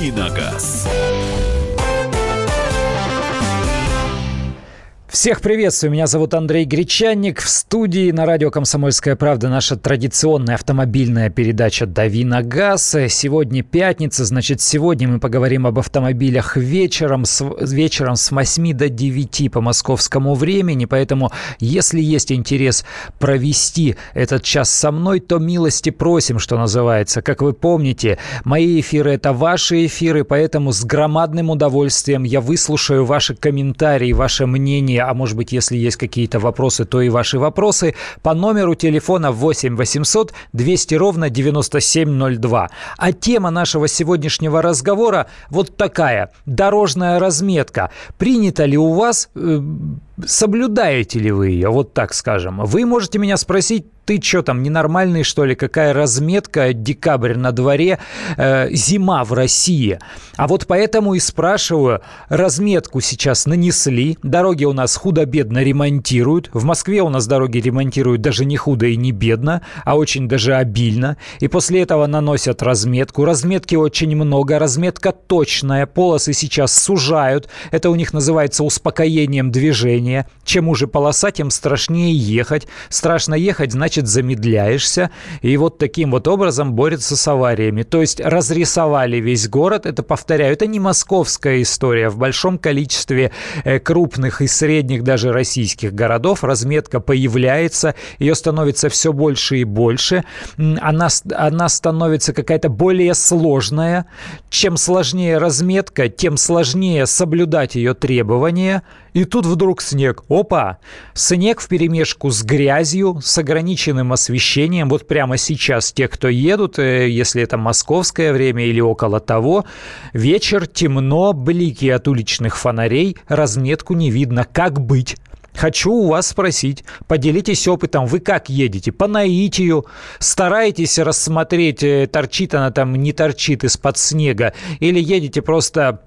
«Давиногаз». Всех приветствую, меня зовут Андрей Гречанник. В студии на радио «Комсомольская правда» наша традиционная автомобильная передача «Дави на газ». Сегодня пятница, значит, сегодня мы поговорим об автомобилях вечером, с, вечером с 8 до 9 по московскому времени. Поэтому, если есть интерес провести этот час со мной, то милости просим, что называется. Как вы помните, мои эфиры – это ваши эфиры, поэтому с громадным удовольствием я выслушаю ваши комментарии, ваше мнение а может быть, если есть какие-то вопросы, то и ваши вопросы, по номеру телефона 8 800 200 ровно 9702. А тема нашего сегодняшнего разговора вот такая. Дорожная разметка. Принято ли у вас, э, соблюдаете ли вы ее, вот так скажем? Вы можете меня спросить ты что там, ненормальный, что ли? Какая разметка? Декабрь на дворе, э, зима в России. А вот поэтому и спрашиваю, разметку сейчас нанесли, дороги у нас худо-бедно ремонтируют. В Москве у нас дороги ремонтируют даже не худо и не бедно, а очень даже обильно. И после этого наносят разметку. Разметки очень много, разметка точная, полосы сейчас сужают. Это у них называется успокоением движения. Чем уже полоса, тем страшнее ехать. Страшно ехать, значит замедляешься. И вот таким вот образом борется с авариями. То есть разрисовали весь город. Это, повторяю, это не московская история. В большом количестве э, крупных и средних даже российских городов разметка появляется. Ее становится все больше и больше. Она, она становится какая-то более сложная. Чем сложнее разметка, тем сложнее соблюдать ее требования. И тут вдруг снег. Опа! Снег в перемешку с грязью, с ограниченным освещением. Вот прямо сейчас те, кто едут, э, если это московское время или около того, вечер, темно, блики от уличных фонарей, разметку не видно. Как быть? Хочу у вас спросить, поделитесь опытом, вы как едете? По наитию? Стараетесь рассмотреть, э, торчит она там, не торчит из-под снега? Или едете просто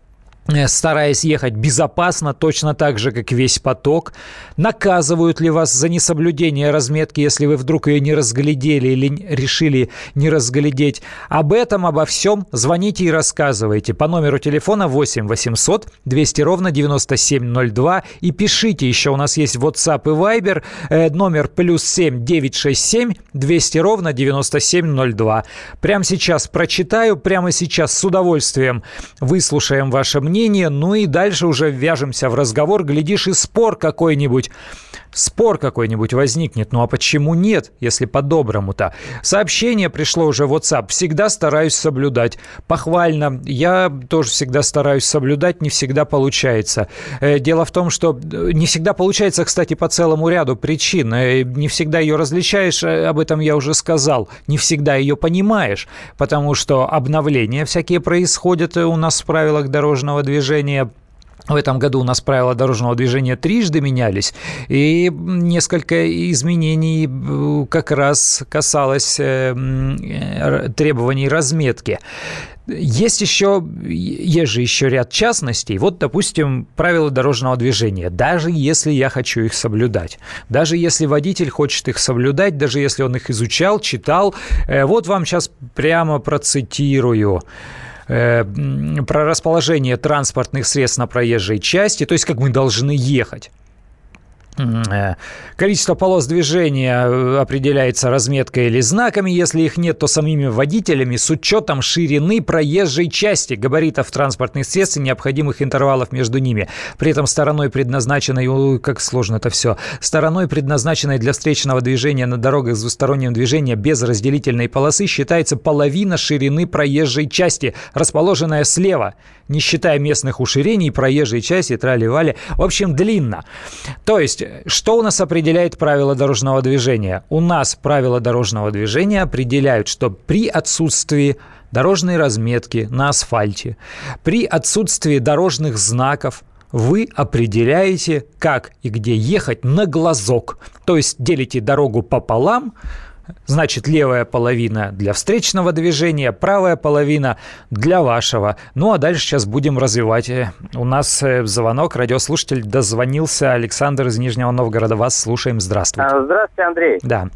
стараясь ехать безопасно, точно так же, как весь поток? Наказывают ли вас за несоблюдение разметки, если вы вдруг ее не разглядели или решили не разглядеть? Об этом, обо всем звоните и рассказывайте по номеру телефона 8 800 200 ровно 9702 и пишите, еще у нас есть WhatsApp и Viber, э, номер плюс 7 967 200 ровно 9702. Прямо сейчас прочитаю, прямо сейчас с удовольствием выслушаем ваше мнение мнение, ну и дальше уже вяжемся в разговор, глядишь, и спор какой-нибудь спор какой-нибудь возникнет. Ну а почему нет, если по-доброму-то? Сообщение пришло уже в WhatsApp. Всегда стараюсь соблюдать. Похвально. Я тоже всегда стараюсь соблюдать, не всегда получается. Э, дело в том, что э, не всегда получается, кстати, по целому ряду причин. Э, не всегда ее различаешь, об этом я уже сказал. Не всегда ее понимаешь, потому что обновления всякие происходят у нас в правилах дорожного движения в этом году у нас правила дорожного движения трижды менялись, и несколько изменений э, как раз касалось э, э, требований разметки. Есть еще, есть же еще ряд частностей. Вот, допустим, правила дорожного движения. Даже если я хочу их соблюдать, даже если водитель хочет их соблюдать, даже если он их изучал, читал, вот вам сейчас прямо процитирую. Э, про расположение транспортных средств на проезжей части, то есть как мы должны ехать. Э, количество полос движения э, определяется разметкой или знаками. Если их нет, то самими водителями с учетом ширины проезжей части, габаритов транспортных средств и необходимых интервалов между ними. При этом стороной предназначенной, как сложно это все, стороной предназначенной для встречного движения на дорогах с двусторонним движением без разделительной полосы считается половина ширины проезжей части, расположенная слева, не считая местных уширений проезжей части, трали-вали. В общем, длинно. То есть что у нас определяет правила дорожного движения? У нас правила дорожного движения определяют, что при отсутствии дорожной разметки на асфальте, при отсутствии дорожных знаков, вы определяете, как и где ехать на глазок. То есть делите дорогу пополам, Значит, левая половина для встречного движения, правая половина для вашего. Ну а дальше сейчас будем развивать. У нас э, звонок, радиослушатель дозвонился. Александр из Нижнего Новгорода. Вас слушаем. Здравствуйте. А, здравствуйте, Андрей. Да.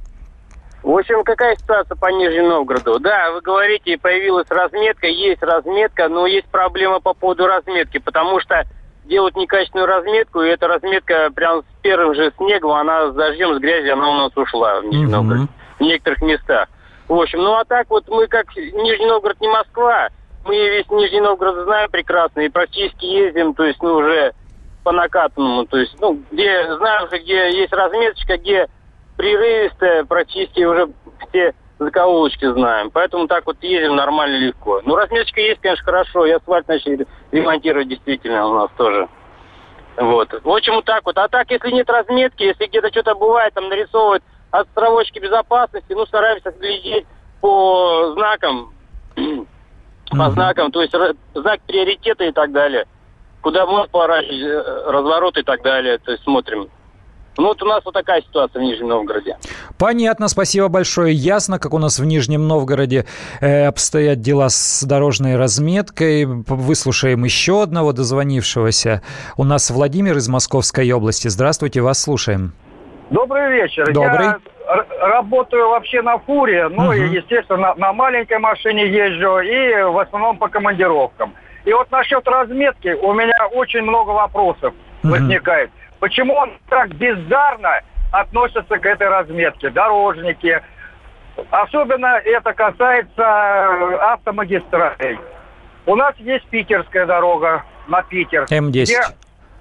В общем, какая ситуация по Нижнему Новгороду? Да, вы говорите, появилась разметка, есть разметка, но есть проблема по поводу разметки, потому что делают некачественную разметку, и эта разметка прям с первым же снегом, она с дождем, с грязью, она у нас ушла в Нижний Новгород, в некоторых местах. В общем, ну а так вот мы как Нижний Новгород не Москва, мы весь Нижний Новгород знаем прекрасно и практически ездим, то есть, ну, уже по накатанному, то есть, ну, где, знаем где есть разметочка, где прерывистая, практически уже все закоулочки знаем. Поэтому так вот ездим нормально легко. Ну, разметочка есть, конечно, хорошо. И асфальт начали ремонтировать действительно у нас тоже. Вот. В общем, вот так вот. А так, если нет разметки, если где-то что-то бывает, там нарисовывают отстровочки безопасности, ну, стараемся глядеть по знакам, по знакам, то есть знак приоритета и так далее. Куда можно поворачивать, э, разворот и так далее. То есть смотрим. Ну вот у нас вот такая ситуация в Нижнем Новгороде. Понятно, спасибо большое. Ясно, как у нас в Нижнем Новгороде э, обстоят дела с дорожной разметкой. Выслушаем еще одного дозвонившегося. У нас Владимир из Московской области. Здравствуйте, вас слушаем. Добрый вечер. Добрый. Я работаю вообще на фуре, ну угу. и, естественно, на, на маленькой машине езжу и в основном по командировкам. И вот насчет разметки у меня очень много вопросов угу. возникает. Почему он так бездарно относится к этой разметке? Дорожники. Особенно это касается э, автомагистралей. У нас есть питерская дорога на Питер. М10. Где,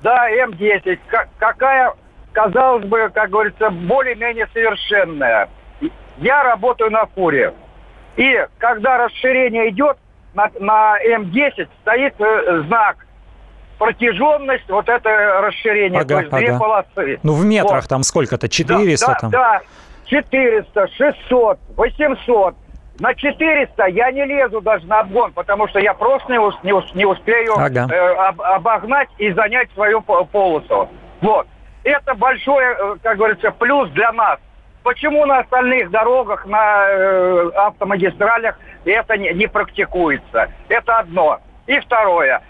да, М10. К- какая, казалось бы, как говорится, более-менее совершенная. Я работаю на фуре. И когда расширение идет, на, на М10 стоит э, знак протяженность вот это расширение, ага, то есть ага. две полосы. Ну, в метрах вот. там сколько-то, 400 да, там? Да, 400, 600, 800. На 400 я не лезу даже на обгон, потому что я просто не, не, не успею ага. э, об, обогнать и занять свою полосу. Вот. Это большой, э, как говорится, плюс для нас. Почему на остальных дорогах, на э, автомагистралях это не, не практикуется? Это одно. И второе.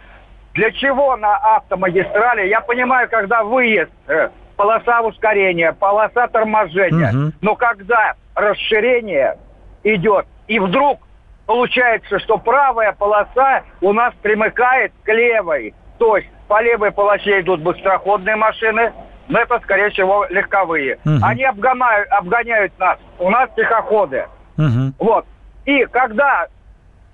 Для чего на автомагистрали? Я понимаю, когда выезд, э, полоса ускорения, полоса торможения. Угу. Но когда расширение идет, и вдруг получается, что правая полоса у нас примыкает к левой. То есть по левой полосе идут быстроходные машины, но это, скорее всего, легковые. Угу. Они обгоняют, обгоняют нас. У нас тихоходы. Угу. Вот. И когда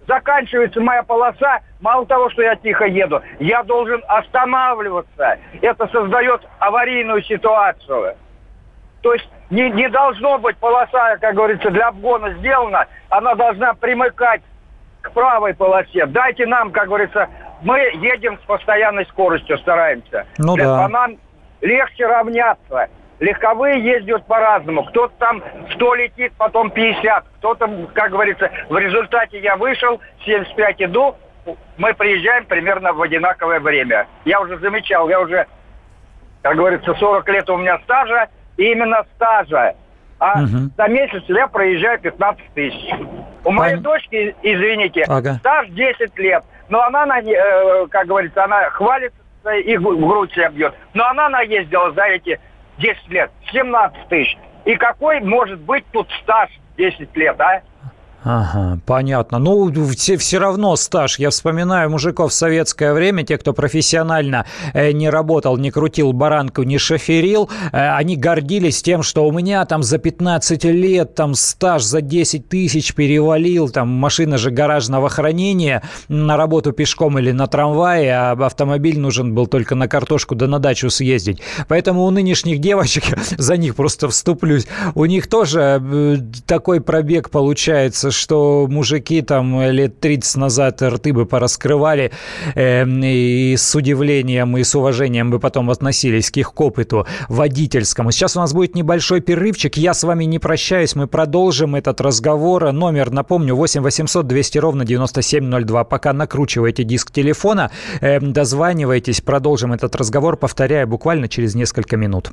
заканчивается моя полоса, мало того, что я тихо еду, я должен останавливаться. Это создает аварийную ситуацию. То есть не, не должно быть полоса, как говорится, для обгона сделана, она должна примыкать к правой полосе. Дайте нам, как говорится, мы едем с постоянной скоростью, стараемся. Ну да. По нам легче равняться. Легковые ездят по-разному. Кто-то там 100 летит, потом 50. Кто-то, как говорится, в результате я вышел, 75 иду, мы приезжаем примерно в одинаковое время. Я уже замечал, я уже, как говорится, 40 лет у меня стажа, и именно стажа. А угу. за месяц я проезжаю 15 тысяч. У Пон... моей дочки, извините, ага. стаж 10 лет. Но она, э, как говорится, она хвалится и в грудь себя бьет. Но она наездила за эти 10 лет, 17 тысяч. И какой может быть тут стаж 10 лет, а? Ага, понятно. Ну, все, все равно стаж. Я вспоминаю мужиков в советское время, те, кто профессионально э, не работал, не крутил баранку, не шоферил, э, они гордились тем, что у меня там за 15 лет там стаж за 10 тысяч перевалил, там машина же гаражного хранения, на работу пешком или на трамвае, а автомобиль нужен был только на картошку да на дачу съездить. Поэтому у нынешних девочек, за них просто вступлюсь, у них тоже э, такой пробег получается, что мужики там лет 30 назад рты бы пораскрывали э, и с удивлением и с уважением бы потом относились к их опыту водительскому. Сейчас у нас будет небольшой перерывчик. Я с вами не прощаюсь. Мы продолжим этот разговор. Номер, напомню, 8 800 200 ровно 9702. Пока накручиваете диск телефона, э, дозванивайтесь. Продолжим этот разговор. Повторяю, буквально через несколько минут.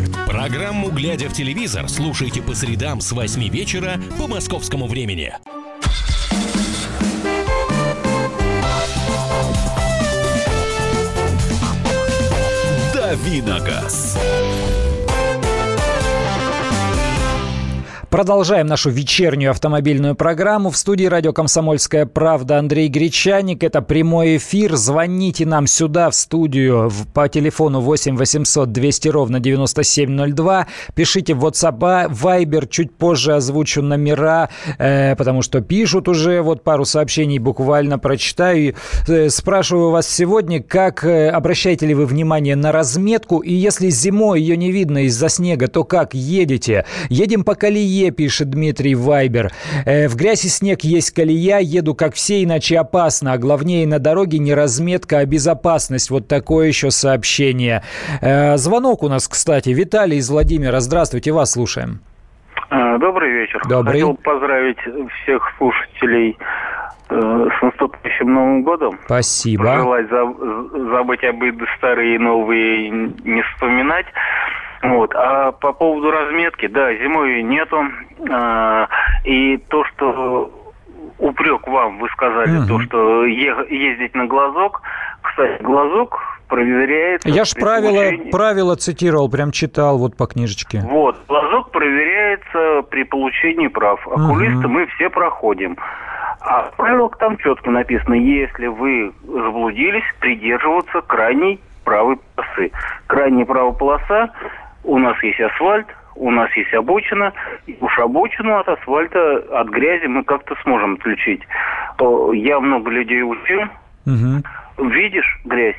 Программу «Глядя в телевизор» слушайте по средам с 8 вечера по московскому времени. Давиногаз. Продолжаем нашу вечернюю автомобильную программу. В студии радио «Комсомольская правда» Андрей Гречаник. Это прямой эфир. Звоните нам сюда, в студию, по телефону 8 800 200 ровно 9702. Пишите в WhatsApp, Viber. Чуть позже озвучу номера, э, потому что пишут уже. Вот пару сообщений буквально прочитаю. Э, спрашиваю вас сегодня, как э, обращаете ли вы внимание на разметку? И если зимой ее не видно из-за снега, то как едете? Едем по колее колее, пишет Дмитрий Вайбер. Э, в грязь и снег есть колея, еду как все, иначе опасно. А главнее на дороге не разметка, а безопасность. Вот такое еще сообщение. Э, звонок у нас, кстати. Виталий из Владимира. Здравствуйте, вас слушаем. А, добрый вечер. Добрый. Хотел поздравить всех слушателей э, с наступающим Новым годом. Спасибо. Желать забыть обиды старые и новые не вспоминать. Вот. А по поводу разметки, да, зимой нету. А, и то, что упрек вам, вы сказали, угу. то, что ездить на глазок. Кстати, глазок проверяется... Я же правила, получении... правила цитировал, прям читал вот по книжечке. Вот, глазок проверяется при получении прав. Окулисты угу. мы все проходим. А в правилах там четко написано, если вы заблудились, придерживаться крайней правой полосы. Крайняя правая полоса у нас есть асфальт, у нас есть обочина, уж обочину от асфальта, от грязи мы как-то сможем отличить. Я много людей учу. Угу. Видишь грязь,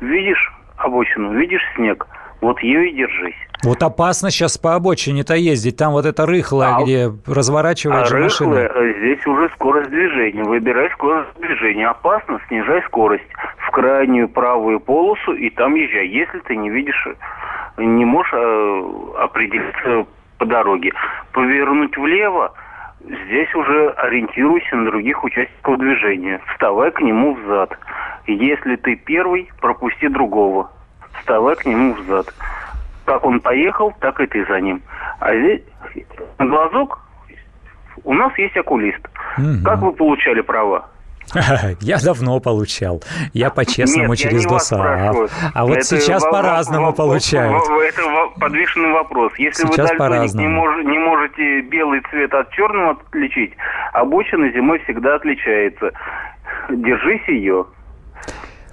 видишь обочину, видишь снег, вот ее и держись. Вот опасно сейчас по обочине-то ездить. Там вот это рыхлое, а, где разворачивают а же рыхлое, машины. здесь уже скорость движения. Выбирай скорость движения. Опасно, снижай скорость в крайнюю правую полосу и там езжай. Если ты не видишь не можешь э, определиться по дороге. Повернуть влево, здесь уже ориентируйся на других участников движения. Вставай к нему взад. Если ты первый, пропусти другого. Вставай к нему взад. Как он поехал, так и ты за ним. А здесь на глазок у нас есть окулист. Угу. Как вы получали права? Я давно получал. Я по-честному через ДОСААФ. А вот сейчас по-разному получают. Это подвешенный вопрос. Если вы не можете белый цвет от черного отличить, обочина зимой всегда отличается. Держись ее.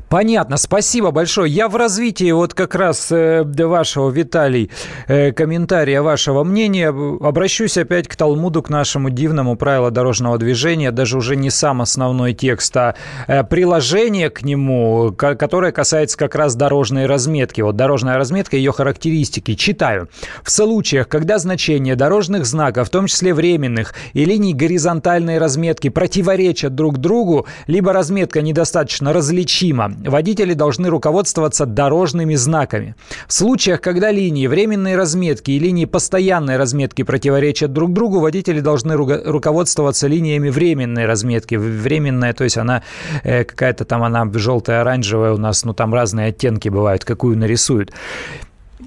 Понятно, спасибо большое. Я в развитии вот как раз э, вашего, Виталий, э, комментария, вашего мнения, обращусь опять к Талмуду, к нашему дивному правилу дорожного движения, даже уже не сам основной текст, а э, приложение к нему, которое касается как раз дорожной разметки. Вот дорожная разметка, ее характеристики. Читаю. В случаях, когда значения дорожных знаков, в том числе временных, и линий горизонтальной разметки противоречат друг другу, либо разметка недостаточно различима, водители должны руководствоваться дорожными знаками. В случаях, когда линии временной разметки и линии постоянной разметки противоречат друг другу, водители должны ру- руководствоваться линиями временной разметки. Временная, то есть она э, какая-то там, она желтая, оранжевая у нас, ну там разные оттенки бывают, какую нарисуют.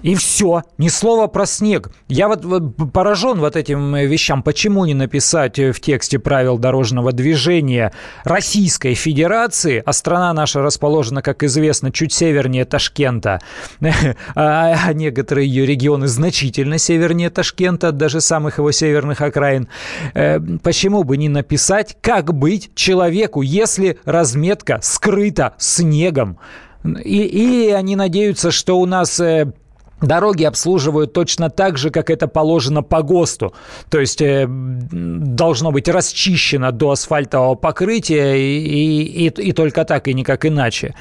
И все, ни слова про снег. Я вот, вот поражен вот этим э, вещам. Почему не написать э, в тексте правил дорожного движения Российской Федерации, а страна наша расположена, как известно, чуть севернее Ташкента, а, а некоторые ее регионы значительно севернее Ташкента, даже самых его северных окраин. Э, почему бы не написать, как быть человеку, если разметка скрыта снегом? И, и они надеются, что у нас Дороги обслуживают точно так же, как это положено по ГОСТу. То есть э, должно быть расчищено до асфальтового покрытия и, и, и только так, и никак иначе.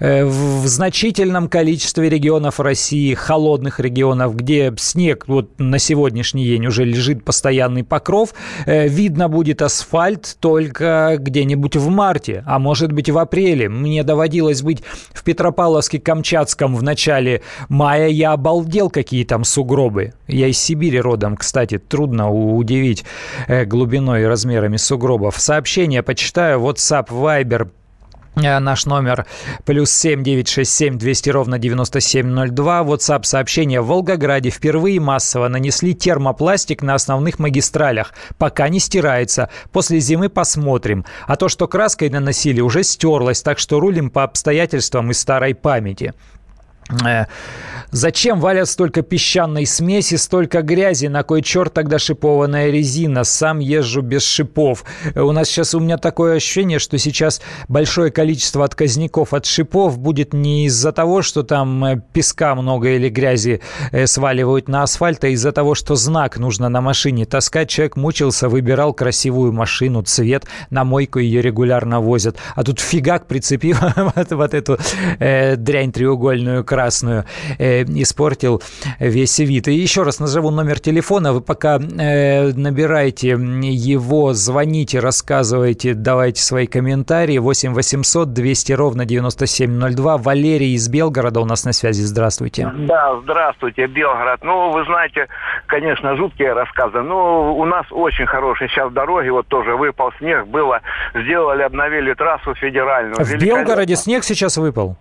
Э, в, в значительном количестве регионов России, холодных регионов, где снег вот на сегодняшний день уже лежит постоянный покров, э, видно будет асфальт только где-нибудь в марте, а может быть в апреле. Мне доводилось быть в Петропавловске-Камчатском в начале мая. Я обалдел, какие там сугробы. Я из Сибири родом, кстати, трудно удивить э, глубиной и размерами сугробов. Сообщение почитаю. WhatsApp, Viber, э, Наш номер плюс семь девять шесть семь двести ровно девяносто семь ноль два. WhatsApp сообщение. В Волгограде впервые массово нанесли термопластик на основных магистралях. Пока не стирается. После зимы посмотрим. А то, что краской наносили, уже стерлось. Так что рулим по обстоятельствам из старой памяти. Э, зачем валят столько песчаной смеси, столько грязи? На кой черт тогда шипованная резина? Сам езжу без шипов. Э, у нас сейчас у меня такое ощущение, что сейчас большое количество отказников от шипов будет не из-за того, что там э, песка много или грязи сваливают на асфальт, а из-за того, что знак нужно на машине таскать. Человек мучился, выбирал красивую машину, цвет, на мойку ее регулярно возят. А тут фигак прицепил вот, эту дрянь треугольную красную, э, испортил весь вид. И еще раз назову номер телефона. Вы пока э, набираете его, звоните, рассказывайте, давайте свои комментарии. 8 800 200 ровно 9702. Валерий из Белгорода у нас на связи. Здравствуйте. Да, здравствуйте, Белгород. Ну, вы знаете, конечно, жуткие рассказы. Но у нас очень хорошие сейчас дороги. Вот тоже выпал снег, было, сделали, обновили трассу федеральную. В Белгороде снег сейчас выпал?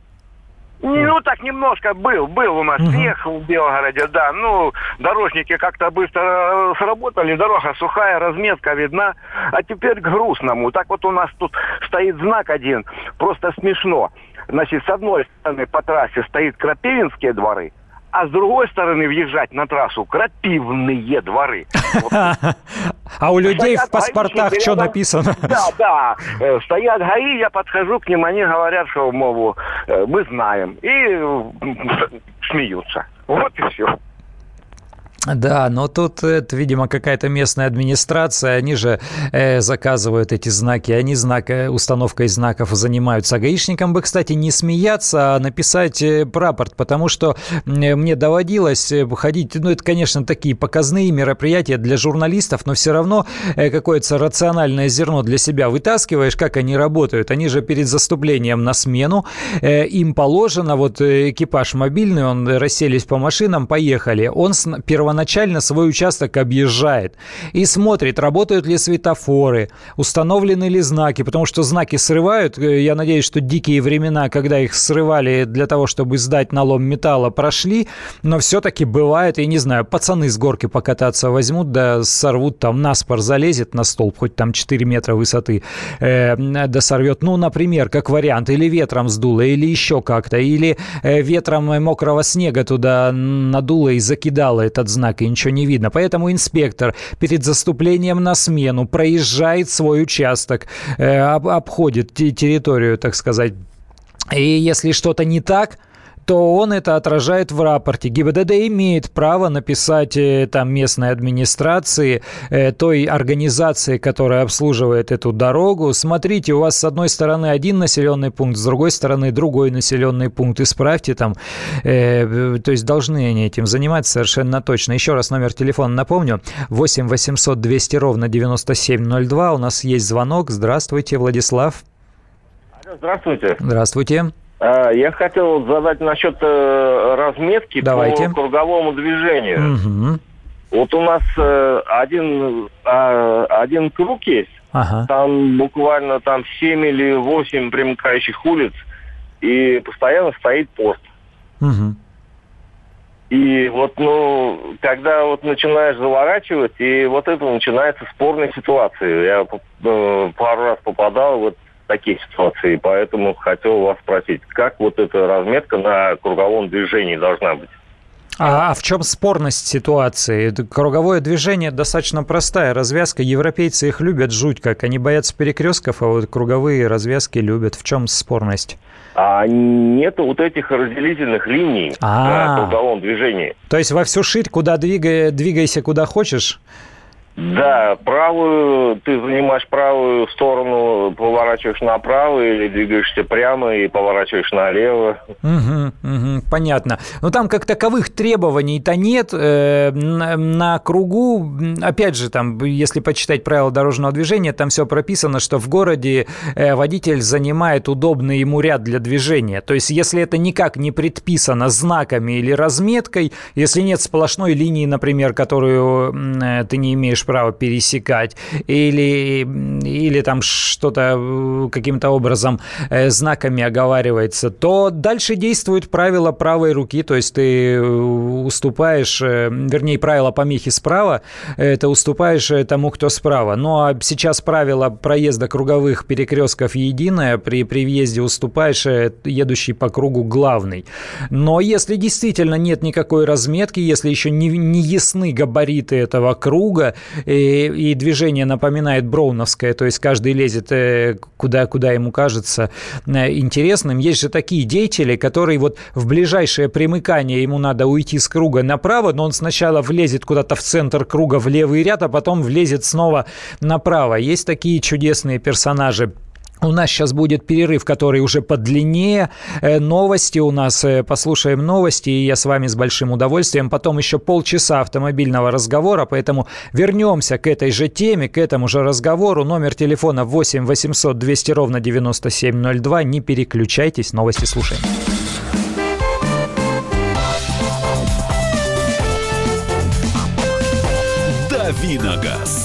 Ну, так немножко был, был у нас угу. снег в Белгороде, да. Ну, дорожники как-то быстро э, сработали, дорога сухая, разметка видна. А теперь к грустному. Так вот у нас тут стоит знак один, просто смешно. Значит, с одной стороны по трассе стоит Крапивинские дворы, а с другой стороны въезжать на трассу крапивные дворы. А у людей в паспортах что написано? Да, да. Э, стоят ГАИ, я подхожу к ним, они говорят, что, мол, э, мы знаем. И смеются. Вот и все. Да, но тут это, видимо, какая-то местная администрация, они же э, заказывают эти знаки, они знак, э, установкой знаков занимаются. А гаишникам бы, кстати, не смеяться, а написать э, рапорт, потому что э, мне доводилось ходить, ну, это, конечно, такие показные мероприятия для журналистов, но все равно какое-то рациональное зерно для себя вытаскиваешь, как они работают. Они же перед заступлением на смену, э, им положено, вот экипаж мобильный, он расселись по машинам, поехали. Он первоначально первоначально свой участок объезжает и смотрит, работают ли светофоры, установлены ли знаки, потому что знаки срывают. Э, я надеюсь, что дикие времена, когда их срывали для того, чтобы сдать налом металла, прошли, но все-таки бывает, я не знаю, пацаны с горки покататься возьмут, да сорвут там, наспор залезет на столб, хоть там 4 метра высоты, э, да сорвет. Ну, например, как вариант, или ветром сдуло, или еще как-то, или э, ветром мокрого снега туда надуло и закидало этот знак знак, и ничего не видно. Поэтому инспектор перед заступлением на смену проезжает свой участок, э, обходит территорию, так сказать. И если что-то не так, то он это отражает в рапорте. ГИБДД имеет право написать э, там местной администрации, э, той организации, которая обслуживает эту дорогу. Смотрите, у вас с одной стороны один населенный пункт, с другой стороны другой населенный пункт. Исправьте там. Э, то есть должны они этим заниматься совершенно точно. Еще раз номер телефона напомню. 8 800 200 ровно 9702. У нас есть звонок. Здравствуйте, Владислав. Здравствуйте. Здравствуйте. А, я хотел задать насчет э, разметки Давайте. по круговому движению. Угу. Вот у нас э, один, а, один круг есть, ага. там буквально там 7 или 8 примыкающих улиц, и постоянно стоит пост. Угу. И вот, ну, когда вот начинаешь заворачивать, и вот это начинается спорная ситуация. Я э, пару раз попадал, вот такие ситуации. Поэтому хотел вас спросить, как вот эта разметка на круговом движении должна быть? А, а в чем спорность ситуации? Круговое движение достаточно простая развязка. Европейцы их любят жуть как. Они боятся перекрестков, а вот круговые развязки любят. В чем спорность? А нету вот этих разделительных линий А-а-а. на круговом движении. То есть во всю ширь, куда двигай, двигайся, куда хочешь? Да, правую, ты занимаешь правую сторону, поворачиваешь направо или двигаешься прямо и поворачиваешь налево. Угу, угу, понятно. Но там как таковых требований-то нет. Э, на, на кругу, опять же, там, если почитать правила дорожного движения, там все прописано, что в городе э, водитель занимает удобный ему ряд для движения. То есть, если это никак не предписано знаками или разметкой, если нет сплошной линии, например, которую э, ты не имеешь право пересекать, или, или там что-то э, каким-то образом э, знаками оговаривается, то дальше действует правило правой руки, то есть ты э, уступаешь, вернее, правило помехи справа, это уступаешь тому, кто справа. Ну а сейчас правило проезда круговых перекрестков единое, при, при въезде уступаешь едущий по кругу главный. Но если действительно нет никакой разметки, если еще не, не ясны габариты этого круга, и, и движение напоминает броуновское, то есть каждый лезет э, куда, куда ему кажется э, интересным. Есть же такие деятели, которые вот в ближайшее примыкание ему надо уйти с круга направо, но он сначала влезет куда-то в центр круга в левый ряд, а потом влезет снова направо. Есть такие чудесные персонажи. У нас сейчас будет перерыв, который уже подлиннее. Э, новости у нас. Э, послушаем новости, и я с вами с большим удовольствием. Потом еще полчаса автомобильного разговора, поэтому вернемся к этой же теме, к этому же разговору. Номер телефона 8 800 200 ровно 9702. Не переключайтесь, новости слушаем. Давиногаз.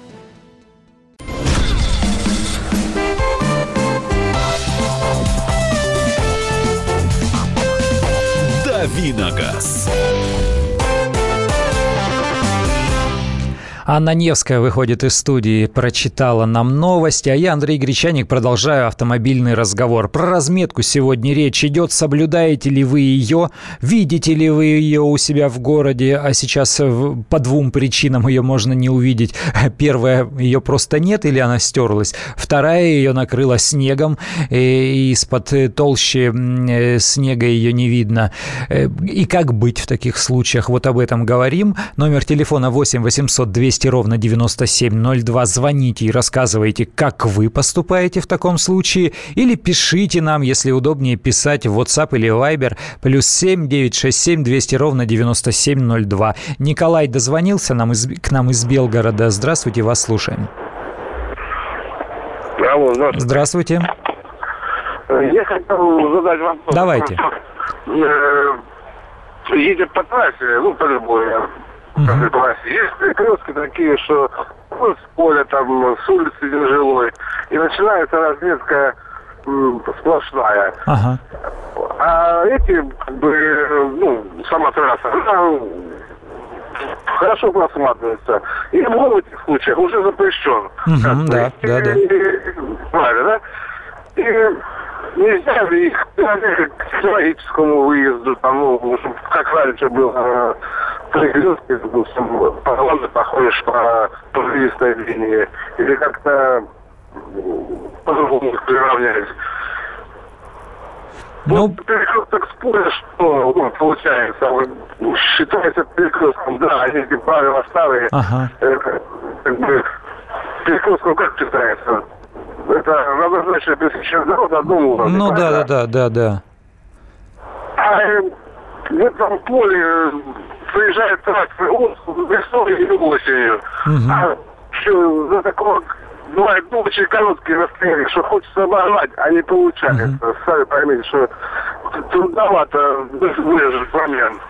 Анна Невская выходит из студии, прочитала нам новости, а я, Андрей Гречаник, продолжаю автомобильный разговор. Про разметку сегодня речь идет. Соблюдаете ли вы ее? Видите ли вы ее у себя в городе? А сейчас по двум причинам ее можно не увидеть. Первая, ее просто нет или она стерлась. Вторая, ее накрыла снегом, и из-под толщи э, снега ее не видно. Э, и как быть в таких случаях? Вот об этом говорим. Номер телефона 8 800 200 200 ровно 9702. Звоните и рассказывайте, как вы поступаете в таком случае. Или пишите нам, если удобнее писать в WhatsApp или Viber. Плюс 7 967 200 ровно 9702. Николай дозвонился нам из, к нам из Белгорода. Здравствуйте, вас слушаем. Алло, здравствуйте. Здравствуйте. Я хотел задать вопрос. Давайте. Э, едет по трассе, ну, по любой, Угу. Есть перекрестки такие, что ну, с поля, там, с улицы нежилой, и начинается разметка сплошная. Ага. А эти, как бы, ну, сама трасса, она хорошо просматривается. И в этих случаях уже запрещен. Угу, да, да, да. Правильно, да? И нельзя ли их к технологическому выезду, там, ну, как раньше было, перекрестке, допустим, погоны походишь по пожалистой линии, или как-то по-другому их приравнять. Ну, вот перекресток спорят, что ну, получается, ну, считается перекрестком, да, они эти правила старые. Ага. Это, как бы, перекрестком как считается? Это равнозначно пересечение дорог одному уровню. Ну да, да, да, да, да. А э, в этом поле приезжает трактор, он весной или осенью. Угу. А за такого бывает ну, очень короткие расстояния, что хочется обогнать, а не получается. Uh-huh. Сами поймите, что трудновато выдержать момент.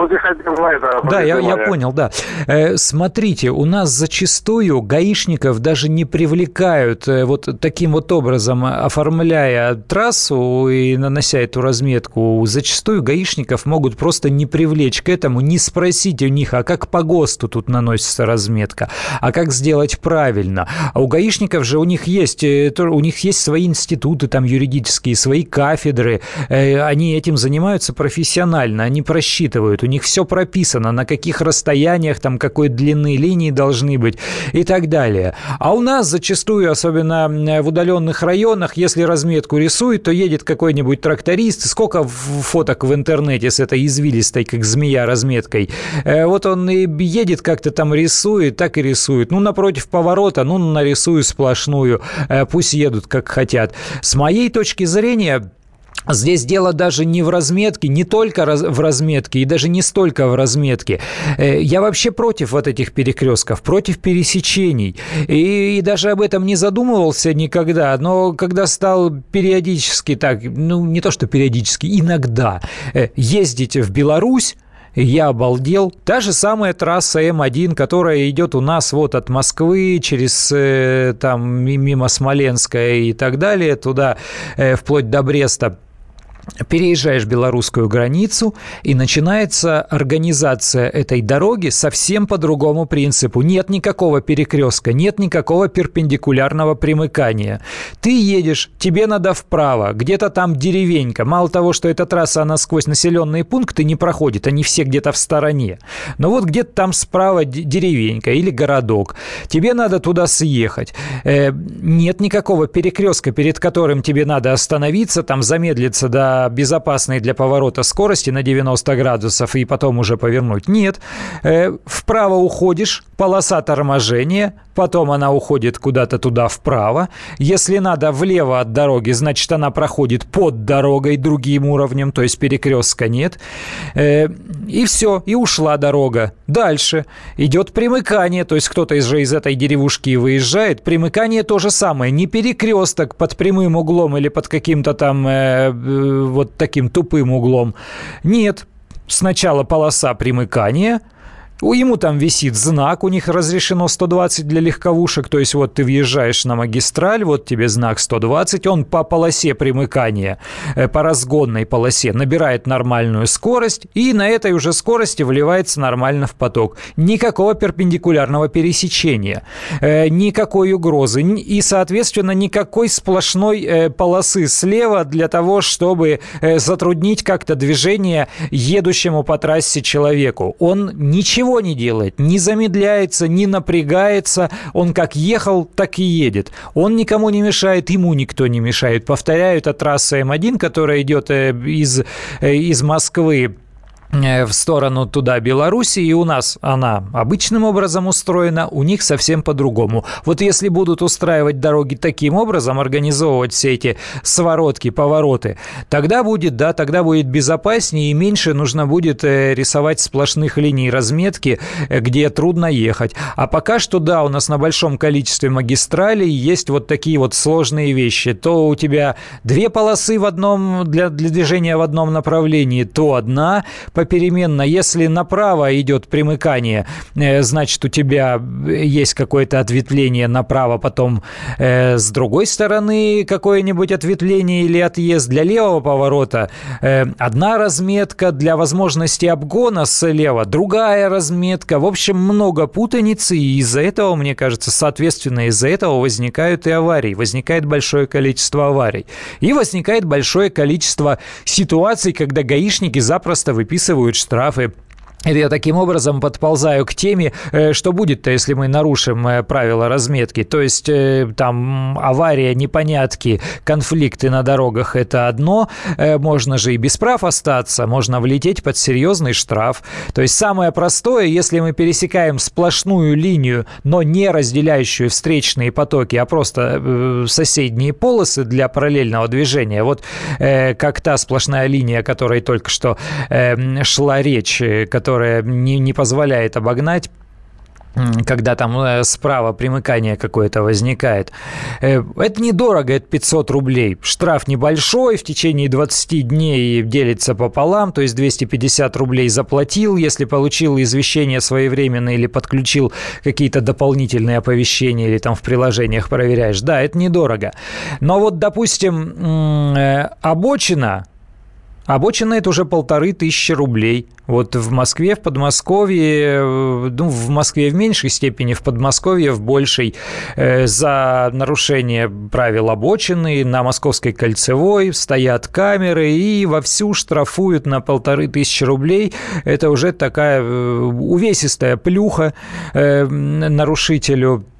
Вот я хотел на это да, я, я понял, да. Э, смотрите, у нас зачастую гаишников даже не привлекают э, вот таким вот образом, оформляя трассу и нанося эту разметку. Зачастую гаишников могут просто не привлечь к этому, не спросить у них, а как по ГОСТу тут наносится разметка, а как сделать правильно. А у гаишников же у них есть, э, у них есть свои институты там юридические, свои кафедры, они этим занимаются профессионально, они просчитывают, у них все прописано, на каких расстояниях, там, какой длины линии должны быть и так далее. А у нас зачастую, особенно в удаленных районах, если разметку рисует, то едет какой-нибудь тракторист, сколько фоток в интернете с этой извилистой, как змея, разметкой. Э, вот он и едет как-то там рисует, так и рисует. Ну, напротив поворота, ну, нарисую сплошную, э, пусть едут как хотят. С моей точки зрения, Здесь дело даже не в разметке, не только в разметке и даже не столько в разметке. Э, я вообще против вот этих перекрестков, против пересечений. И, и даже об этом не задумывался никогда, но когда стал периодически так, ну не то что периодически, иногда э, ездить в Беларусь, я обалдел. Та же самая трасса М1, которая идет у нас вот от Москвы через э, там мимо Смоленска и так далее, туда вплоть до Бреста переезжаешь белорусскую границу, и начинается организация этой дороги совсем по другому принципу. Нет никакого перекрестка, нет никакого перпендикулярного примыкания. Ты едешь, тебе надо вправо, где-то там деревенька. Мало того, что эта трасса, она сквозь населенные пункты не проходит, они все где-то в стороне. Но вот где-то там справа деревенька или городок. Тебе надо туда съехать. Э, нет никакого перекрестка, перед которым тебе надо остановиться, там замедлиться до безопасной для поворота скорости на 90 градусов и потом уже повернуть. Нет. Э, вправо уходишь, полоса торможения, потом она уходит куда-то туда вправо. Если надо влево от дороги, значит, она проходит под дорогой другим уровнем, то есть перекрестка нет. Э, и все, и ушла дорога. Дальше идет примыкание, то есть кто-то же из этой деревушки выезжает. Примыкание то же самое, не перекресток под прямым углом или под каким-то там э, вот таким тупым углом. Нет, сначала полоса примыкания – Ему там висит знак, у них разрешено 120 для легковушек, то есть вот ты въезжаешь на магистраль, вот тебе знак 120, он по полосе примыкания, э, по разгонной полосе набирает нормальную скорость, и на этой уже скорости вливается нормально в поток. Никакого перпендикулярного пересечения, э, никакой угрозы и, соответственно, никакой сплошной э, полосы слева для того, чтобы затруднить как-то движение едущему по трассе человеку. Он ничего ничего не делает, не замедляется, не напрягается. Он как ехал, так и едет. Он никому не мешает, ему никто не мешает. Повторяю, это трасса М1, которая идет э, из, э, из Москвы в сторону туда Беларуси, и у нас она обычным образом устроена, у них совсем по-другому. Вот если будут устраивать дороги таким образом, организовывать все эти своротки, повороты, тогда будет, да, тогда будет безопаснее и меньше нужно будет э, рисовать сплошных линий разметки, э, где трудно ехать. А пока что, да, у нас на большом количестве магистралей есть вот такие вот сложные вещи. То у тебя две полосы в одном для, для движения в одном направлении, то одна, попеременно. Если направо идет примыкание, э, значит, у тебя есть какое-то ответвление направо, потом э, с другой стороны какое-нибудь ответвление или отъезд для левого поворота. Э, одна разметка для возможности обгона слева, другая разметка. В общем, много путаницы, и из-за этого, мне кажется, соответственно, из-за этого возникают и аварии. Возникает большое количество аварий. И возникает большое количество ситуаций, когда гаишники запросто выписывают выписывают штрафы это я таким образом подползаю к теме, э, что будет-то, если мы нарушим э, правила разметки. То есть э, там авария, непонятки, конфликты на дорогах – это одно. Можно же и без прав остаться, можно влететь под серьезный штраф. То есть самое простое, если мы пересекаем сплошную линию, но не разделяющую встречные потоки, а просто соседние полосы для параллельного движения. Вот как та сплошная линия, о которой только что шла речь, которая которая не, не позволяет обогнать когда там э, справа примыкание какое-то возникает. Э, это недорого, это 500 рублей. Штраф небольшой, в течение 20 дней делится пополам, то есть 250 рублей заплатил, если получил извещение своевременно или подключил какие-то дополнительные оповещения или там в приложениях проверяешь. Да, это недорого. Но вот, допустим, э, обочина, Обочина это уже полторы тысячи рублей. Вот в Москве, в Подмосковье, э, ну, в Москве в меньшей степени, в Подмосковье в большей, э, за нарушение правил обочины на Московской кольцевой стоят камеры и вовсю штрафуют на полторы тысячи рублей. Это уже такая э, увесистая плюха нарушителю Э,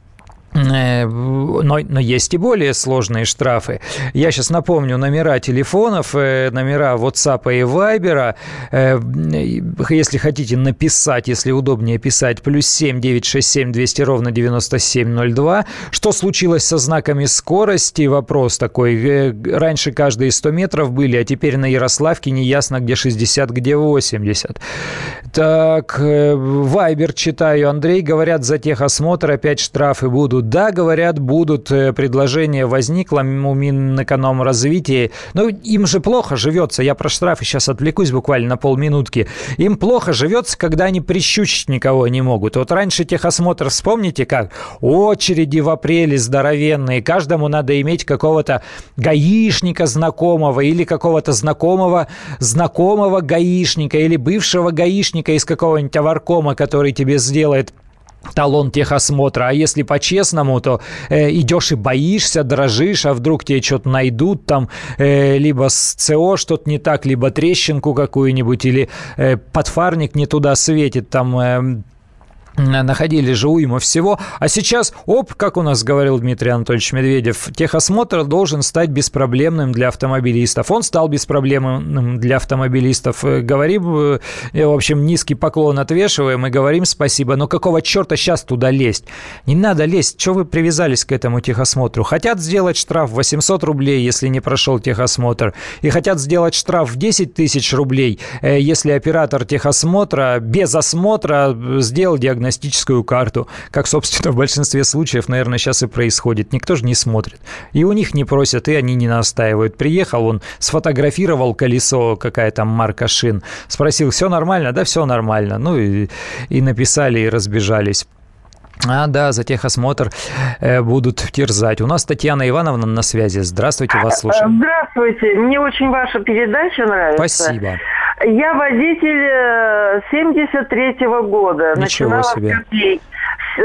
но, но есть и более сложные штрафы. Я сейчас напомню номера телефонов, э, номера WhatsApp и Viber. Э, если хотите написать, если удобнее писать, плюс 7 967 200 ровно 9702. Что случилось со знаками скорости? Вопрос такой. Раньше каждые 100 метров были, а теперь на Ярославке неясно, где 60, где 80. Так, Вайбер читаю. Андрей, говорят, за техосмотр опять штрафы будут Да, говорят, будут. Э, предложение возникло у Минэкономразвития. Но им же плохо живется. Я про штрафы сейчас отвлекусь буквально на полминутки. Им плохо живется, когда они прищучить никого не могут. Вот раньше техосмотр, вспомните как? Очереди в апреле здоровенные. Каждому надо иметь какого-то гаишника знакомого или какого-то знакомого знакомого гаишника или бывшего гаишника из какого-нибудь аваркома, который тебе сделает талон техосмотра. А если по-честному, то э, идешь и боишься, дрожишь, а вдруг тебе что-то найдут там, э, либо с ЦО что-то не так, либо трещинку какую-нибудь, или э, подфарник не туда светит, там... Э, находили же уйму всего. А сейчас, оп, как у нас говорил Дмитрий Анатольевич Медведев, техосмотр должен стать беспроблемным для автомобилистов. Он стал беспроблемным для автомобилистов. Э, говорим, э, в общем, низкий поклон отвешиваем и говорим спасибо. Но какого черта сейчас туда лезть? Не надо лезть. Что вы привязались к этому техосмотру? Хотят сделать штраф 800 рублей, если не прошел техосмотр. И хотят сделать штраф в 10 тысяч рублей, э, если оператор техосмотра без осмотра сделал диагностику диагностическую карту, как, собственно, в большинстве случаев, наверное, сейчас и происходит. Никто же не смотрит. И у них не просят, и они не настаивают. Приехал он, сфотографировал колесо, какая там марка шин, спросил, все нормально? Да, все нормально. Ну и, и написали, и разбежались. А, да, за техосмотр э, будут терзать. У нас Татьяна Ивановна на связи. Здравствуйте, вас слушаем. Здравствуйте. Мне очень ваша передача нравится. Спасибо. Я водитель 73-го э, года. Ничего начинала себе. С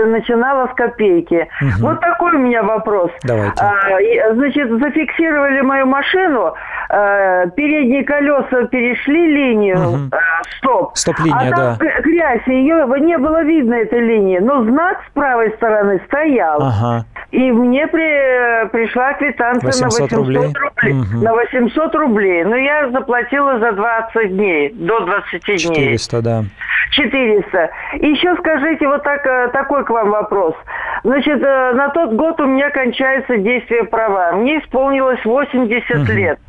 начинала с копейки. Угу. Вот такой у меня вопрос. Давайте. А, значит, зафиксировали мою машину, а, передние колеса перешли линию, угу. а, стоп. Стоп-линия, а да. грязь, ее не было видно этой линии, но знак с правой стороны стоял. Ага. И мне при, пришла квитанция 800 на 800 рублей. рублей угу. На 800 рублей. Но я заплатила за 20 дней, до 20 дней. 400, да. 400. И еще скажите вот так, э, такой к вам вопрос. Значит, э, на тот год у меня кончается действие права. Мне исполнилось 80 угу. лет.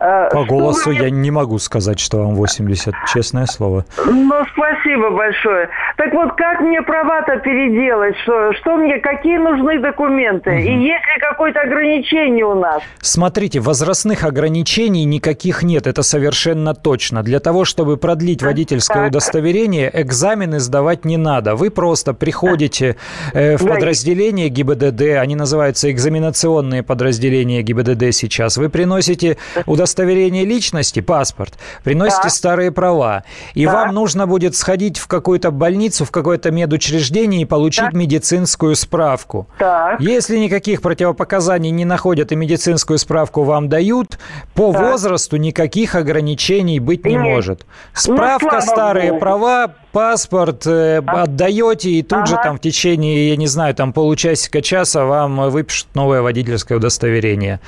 Э, По голосу я не могу сказать, что вам 80, честное слово. Ну, спасибо большое. Так вот, как мне права-то переделать? Что, что мне, какие нужны документы? Угу. И есть ли какое-то ограничение у нас? Смотрите, возрастных ограничений никаких нет, это совершенно точно. Для того, чтобы продлить водительское так. удостоверение, экзамены сдавать не надо. Вы просто приходите э, в подразделение ГИБДД, они называются экзаменационные подразделения ГИБДД сейчас. Вы приносите удостоверение личности, паспорт, приносите да. старые права, и да. вам нужно будет сходить в какую-то больницу, в какое-то медучреждение и получить да. медицинскую справку. Да. Если никаких противопоказаний не находят и медицинскую справку вам дают, по да. возрасту никаких ограничений быть не Нет. может. Ну, Справка, ну, старые Богу. права, паспорт э, а? отдаете, и тут ага. же там в течение, я не знаю, там получасика часа вам выпишут новое водительское удостоверение.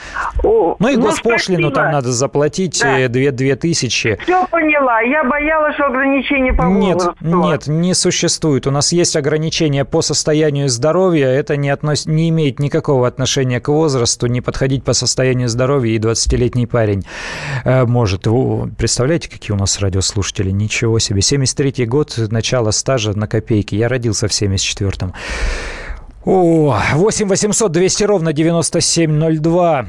О, Ну, и ну, госпошлину там надо заплатить да. 2, 2 тысячи. Все поняла. Я боялась, что ограничения по Нет, нет, не существует. У нас есть ограничения по состоянию здоровья. Это не, относ... не имеет никакого отношения к возрасту. Не подходить по состоянию здоровья и 20-летний парень э, может. Представляете, какие у нас радиослушатели? Ничего себе. 73-й год, начало стажа на копейки. Я родился в 74-м. О, 8 800 200 ровно 9702.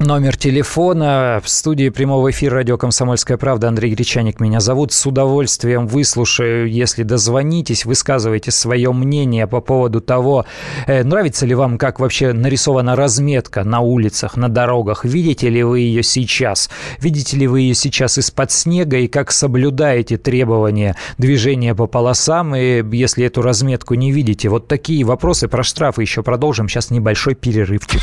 Номер телефона в студии прямого эфира радио «Комсомольская правда». Андрей Гречаник меня зовут. С удовольствием выслушаю, если дозвонитесь, высказывайте свое мнение по поводу того, э, нравится ли вам, как вообще нарисована разметка на улицах, на дорогах. Видите ли вы ее сейчас? Видите ли вы ее сейчас из-под снега и как соблюдаете требования движения по полосам? И если эту разметку не видите, вот такие вопросы про штрафы еще продолжим. Сейчас небольшой перерывчик.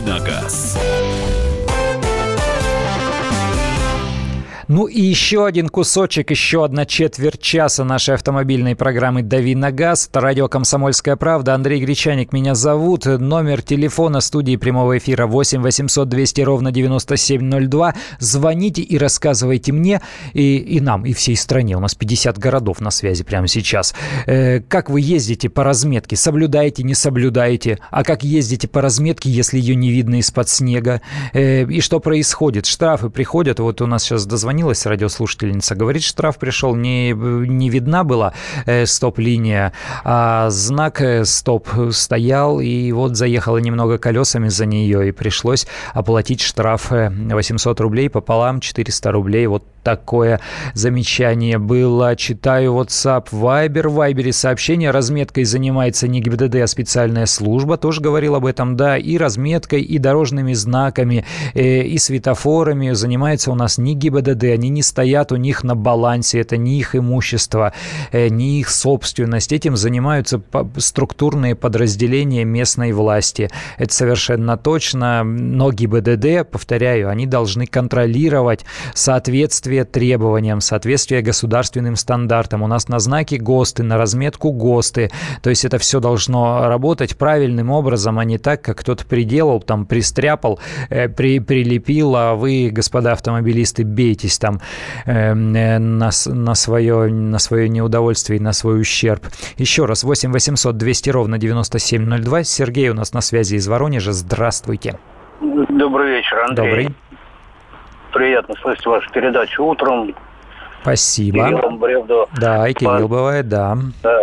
Давиногаз. Ну и еще один кусочек, еще одна четверть часа нашей автомобильной программы «Дави на газ». Это радио «Комсомольская правда». Андрей Гречаник меня зовут. Номер телефона студии прямого эфира 8 800 200 ровно 9702. Звоните и рассказывайте мне и, и нам, и всей стране. У нас 50 городов на связи прямо сейчас. Э, как вы ездите по разметке? Соблюдаете, не соблюдаете? А как ездите по разметке, если ее не видно из-под снега? Э, и что происходит? Штрафы приходят. Вот у нас сейчас дозвонились дозвонилась радиослушательница, говорит, штраф пришел, не, не видна была э, стоп-линия, а знак э, стоп стоял, и вот заехала немного колесами за нее, и пришлось оплатить штраф 800 э, рублей пополам 400 рублей. Вот такое замечание было. Читаю WhatsApp, Viber. В Viber сообщение. Разметкой занимается не ГИБДД, а специальная служба. Тоже говорил об этом, да. И разметкой, и дорожными знаками, э, и светофорами занимается у нас не ГИБДД. Они не стоят у них на балансе. Это не их имущество, э, не их собственность. Этим занимаются структурные подразделения местной власти. Это совершенно точно. Но ГИБДД, повторяю, они должны контролировать соответствие соответствие требованиям, соответствие государственным стандартам. У нас на знаке ГОСТы, на разметку ГОСТы. То есть это все должно работать правильным образом, а не так, как кто-то приделал, там пристряпал, э, при, прилепил, а вы, господа автомобилисты, бейтесь там э, на, на, свое, на свое неудовольствие и на свой ущерб. Еще раз, 8 800 200 ровно 9702. Сергей у нас на связи из Воронежа. Здравствуйте. Добрый вечер, Андрей. Добрый приятно слышать вашу передачу утром. Спасибо. Кириллом Бревдо. Да, и Кирилл По... бывает, да. да.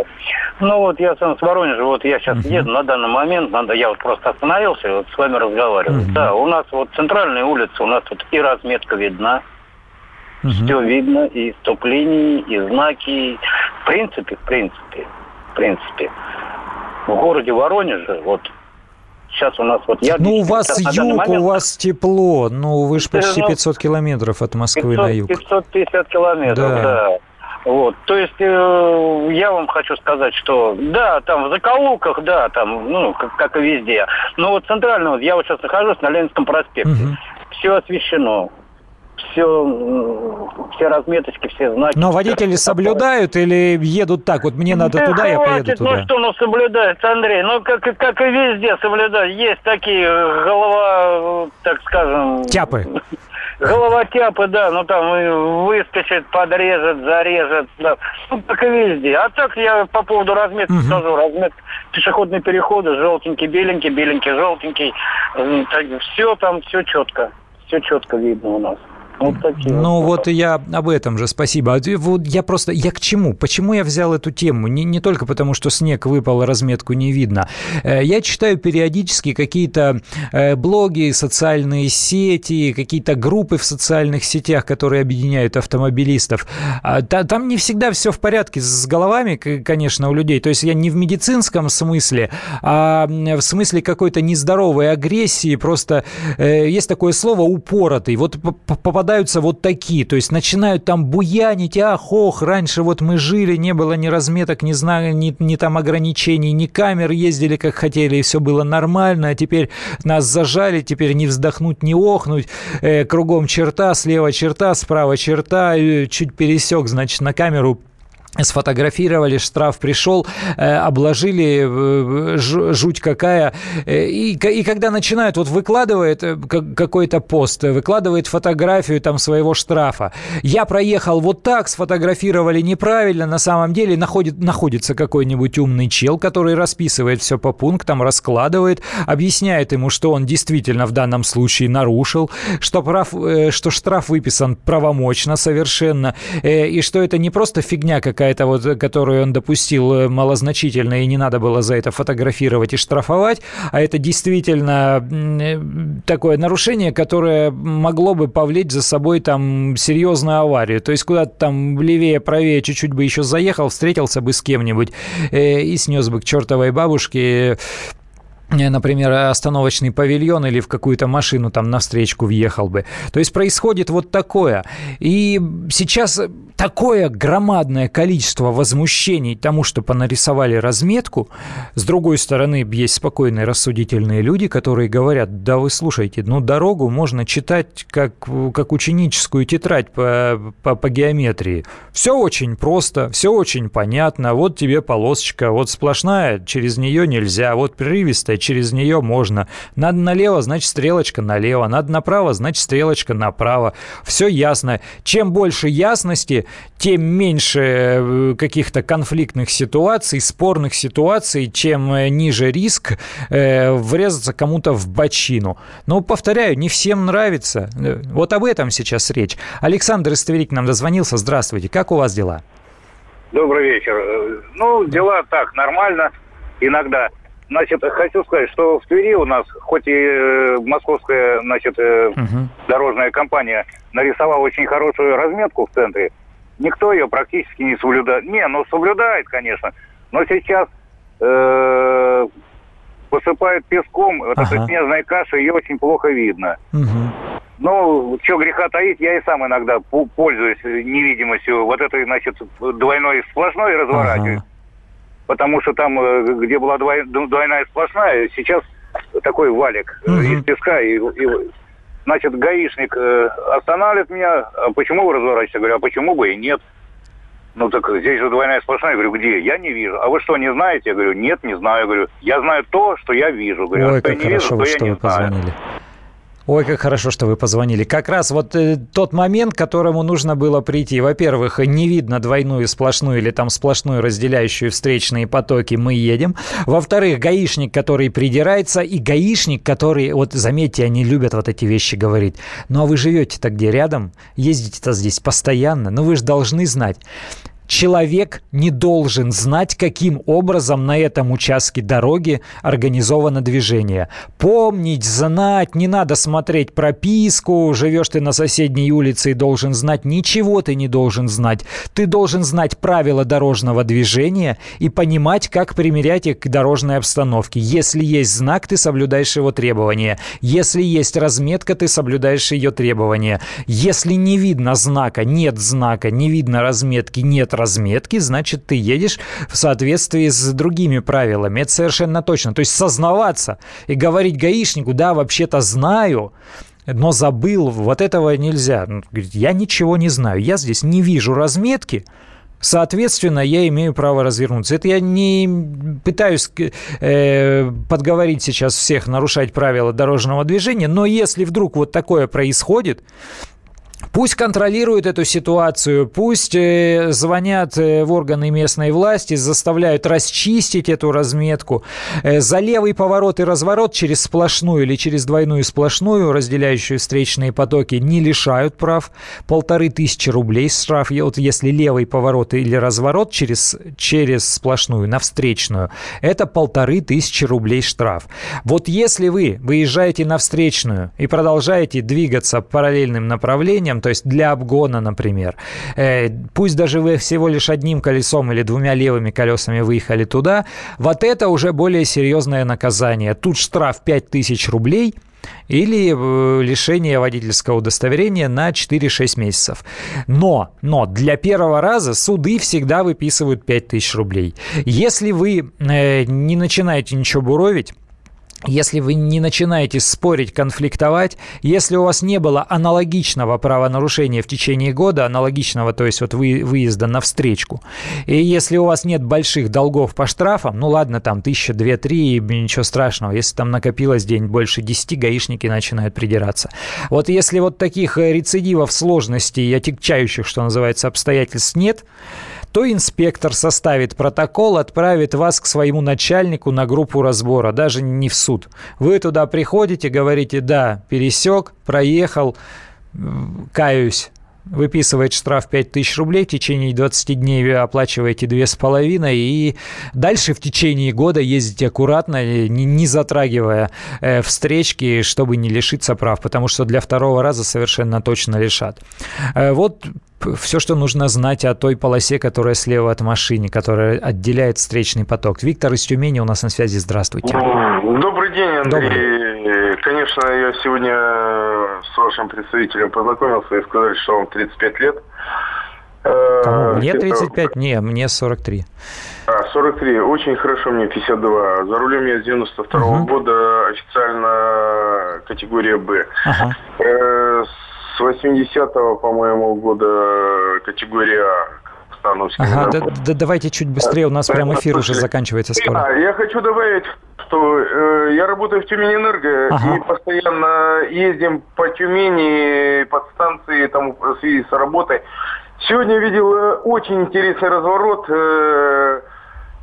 Ну вот я сам с Воронежа, вот я сейчас uh-huh. еду на данный момент, надо, я вот просто остановился, вот с вами разговариваю. Uh-huh. Да, у нас вот центральная улица, у нас тут и разметка видна, uh-huh. все видно, и стоп-линии, и знаки. В принципе, в принципе, в принципе, в городе Воронеже, вот сейчас у нас вот я... Ну, у вас юг, момент... у вас тепло. Ну, вы же почти 500 километров от Москвы 500, на юг. 550 километров, да. да. Вот, то есть э, я вам хочу сказать, что да, там в закоулках, да, там, ну, как, как и везде. Но вот центрально, вот я вот сейчас нахожусь на Ленинском проспекте. Угу. Все освещено все, все разметочки, все знаки. Но водители соблюдают или едут так? Вот мне надо да туда, хватит, я поеду туда. Ну что, ну соблюдает, Андрей. Ну как, как и везде соблюдают. Есть такие э, голова, так скажем... Тяпы. Голова тяпы, да, ну там выскочит, подрежет, зарежет, да. Ну, как и везде. А так я по поводу разметки угу. скажу. Разметка пешеходные переходы, желтенький, беленький, беленький, желтенький. Так, все там, все четко. Все четко видно у нас. Вот такие ну вот, вот я об этом же, спасибо. А вот я просто, я к чему? Почему я взял эту тему? Не, не только потому, что снег выпал, разметку не видно. Э, я читаю периодически какие-то э, блоги, социальные сети, какие-то группы в социальных сетях, которые объединяют автомобилистов. А там не всегда все в порядке с головами, конечно, у людей. То есть я не в медицинском смысле, а в смысле какой-то нездоровой агрессии. Просто э, есть такое слово «упоротый». Вот попадаются вот такие, то есть начинают там буянить, ах, ох, раньше вот мы жили, не было ни разметок, ни, знаю, ни, ни там ограничений, ни камер, ездили как хотели, и все было нормально, а теперь нас зажали, теперь не вздохнуть, не охнуть, э, кругом черта, слева черта, справа черта, чуть пересек, значит, на камеру сфотографировали, штраф пришел, э, обложили, э, жуть какая. Э, и, и когда начинают, вот выкладывает какой-то пост, выкладывает фотографию там своего штрафа. Я проехал вот так, сфотографировали неправильно, на самом деле находит, находится какой-нибудь умный чел, который расписывает все по пунктам, раскладывает, объясняет ему, что он действительно в данном случае нарушил, что, прав, что штраф выписан правомочно совершенно, и что это не просто фигня какая какая-то вот, которую он допустил э, малозначительная, и не надо было за это фотографировать и штрафовать, а это действительно э, такое нарушение, которое могло бы повлечь за собой там серьезную аварию. То есть куда-то там левее, правее чуть-чуть бы еще заехал, встретился бы с кем-нибудь э, и снес бы к чертовой бабушке например, остановочный павильон или в какую-то машину там навстречу въехал бы. То есть происходит вот такое. И сейчас такое громадное количество возмущений тому, что понарисовали разметку. С другой стороны, есть спокойные рассудительные люди, которые говорят, да вы слушайте, ну дорогу можно читать как, как ученическую тетрадь по, по, по геометрии. Все очень просто, все очень понятно. Вот тебе полосочка, вот сплошная, через нее нельзя, вот прерывистая через нее можно. Надо налево, значит, стрелочка налево. Надо направо, значит, стрелочка направо. Все ясно. Чем больше ясности, тем меньше э, каких-то конфликтных ситуаций, спорных ситуаций, чем э, ниже риск э, врезаться кому-то в бочину. Но, повторяю, не всем нравится. Э, вот об этом сейчас речь. Александр из Тверик нам дозвонился. Здравствуйте. Как у вас дела? Добрый вечер. Ну, дела так, нормально. Иногда Значит, хочу сказать, что в Твери у нас, хоть и э, московская, значит, угу. дорожная компания нарисовала очень хорошую разметку в центре, никто ее практически не соблюдает. Не, ну соблюдает, конечно, но сейчас э, посыпают песком, вот ага. эта снежная каша, ее очень плохо видно. Угу. Ну, что греха таить, я и сам иногда пользуюсь невидимостью вот этой, значит, двойной сплошной разворачиваюсь. Ага потому что там, э, где была двойная сплошная, сейчас такой валик угу. из песка. И, и, значит, гаишник э, останавливает меня, а почему вы разворачиваетесь? Я говорю, а почему бы и нет? Ну так здесь же двойная сплошная. Я говорю, где? Я не вижу. А вы что, не знаете? Я говорю, нет, не знаю. Я говорю, я знаю то, что я вижу. Говорю, Ой, а как я не хорошо, вижу, что я не вы знаю. Ой, как хорошо, что вы позвонили. Как раз вот э, тот момент, к которому нужно было прийти. Во-первых, не видно двойную сплошную или там сплошную разделяющую встречные потоки, мы едем. Во-вторых, гаишник, который придирается, и гаишник, который, вот заметьте, они любят вот эти вещи говорить. Ну а вы живете-то где рядом? Ездите-то здесь постоянно? Ну вы же должны знать человек не должен знать, каким образом на этом участке дороги организовано движение. Помнить, знать, не надо смотреть прописку, живешь ты на соседней улице и должен знать, ничего ты не должен знать. Ты должен знать правила дорожного движения и понимать, как примерять их к дорожной обстановке. Если есть знак, ты соблюдаешь его требования. Если есть разметка, ты соблюдаешь ее требования. Если не видно знака, нет знака, не видно разметки, нет разметки, значит, ты едешь в соответствии с другими правилами. Это совершенно точно. То есть сознаваться и говорить гаишнику, да, вообще-то знаю, но забыл, вот этого нельзя. Я ничего не знаю, я здесь не вижу разметки, Соответственно, я имею право развернуться. Это я не пытаюсь э, подговорить сейчас всех нарушать правила дорожного движения, но если вдруг вот такое происходит, Пусть контролируют эту ситуацию, пусть э, звонят э, в органы местной власти, заставляют расчистить эту разметку. Э, за левый поворот и разворот через сплошную или через двойную сплошную, разделяющую встречные потоки, не лишают прав. Полторы тысячи рублей штраф. Вот если левый поворот или разворот через, через сплошную на встречную, это полторы тысячи рублей штраф. Вот если вы выезжаете на встречную и продолжаете двигаться параллельным направлением, то есть для обгона, например, э, пусть даже вы всего лишь одним колесом или двумя левыми колесами выехали туда, вот это уже более серьезное наказание. Тут штраф 5000 рублей – или э, лишение водительского удостоверения на 4-6 месяцев. Но, но для первого раза суды всегда выписывают 5000 рублей. Если вы э, не начинаете ничего буровить, если вы не начинаете спорить, конфликтовать, если у вас не было аналогичного правонарушения в течение года, аналогичного, то есть вот вы, выезда на встречку, и если у вас нет больших долгов по штрафам, ну ладно, там тысяча, две, три, ничего страшного, если там накопилось день больше десяти, гаишники начинают придираться. Вот если вот таких рецидивов, сложностей отягчающих, что называется, обстоятельств нет, то инспектор составит протокол, отправит вас к своему начальнику на группу разбора, даже не в суд. Вы туда приходите, говорите, да, пересек, проехал, каюсь, выписывает штраф 5000 рублей, в течение 20 дней оплачиваете 2,5, и дальше в течение года ездите аккуратно, не, не затрагивая э, встречки, чтобы не лишиться прав, потому что для второго раза совершенно точно лишат. Э, вот все, что нужно знать о той полосе, которая слева от машины, которая отделяет встречный поток. Виктор из Тюмени у нас на связи. Здравствуйте. Добрый день, Андрей. Добрый. Конечно, я сегодня с вашим представителем познакомился и сказали, что вам 35 лет. Э, Кому? Мне 35? Не, мне 43. А, 43. Очень хорошо, мне 52. За рулем я с 92 -го угу. года официально категория «Б». Ага. Э, с 80-го, по-моему, года категория А. Ага, да, да, давайте чуть быстрее, у нас прям эфир уже заканчивается скоро. А, я хочу добавить, что э, я работаю в Тюмени-Энерго ага. и постоянно ездим по Тюмени, под станции, там, в связи с работой. Сегодня видел э, очень интересный разворот. Э,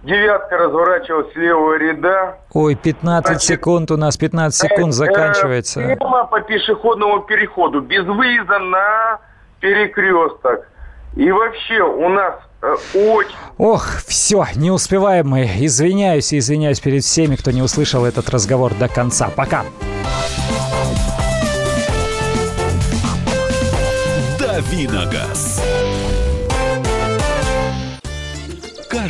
Девятка разворачивалась с левого ряда. Ой, 15 Значит, секунд у нас, 15 секунд э, заканчивается. Прямо по пешеходному переходу, без выезда на перекресток. И вообще у нас э, очень... Ох, все, не успеваем мы. Извиняюсь и извиняюсь перед всеми, кто не услышал этот разговор до конца. Пока. Давиногаз.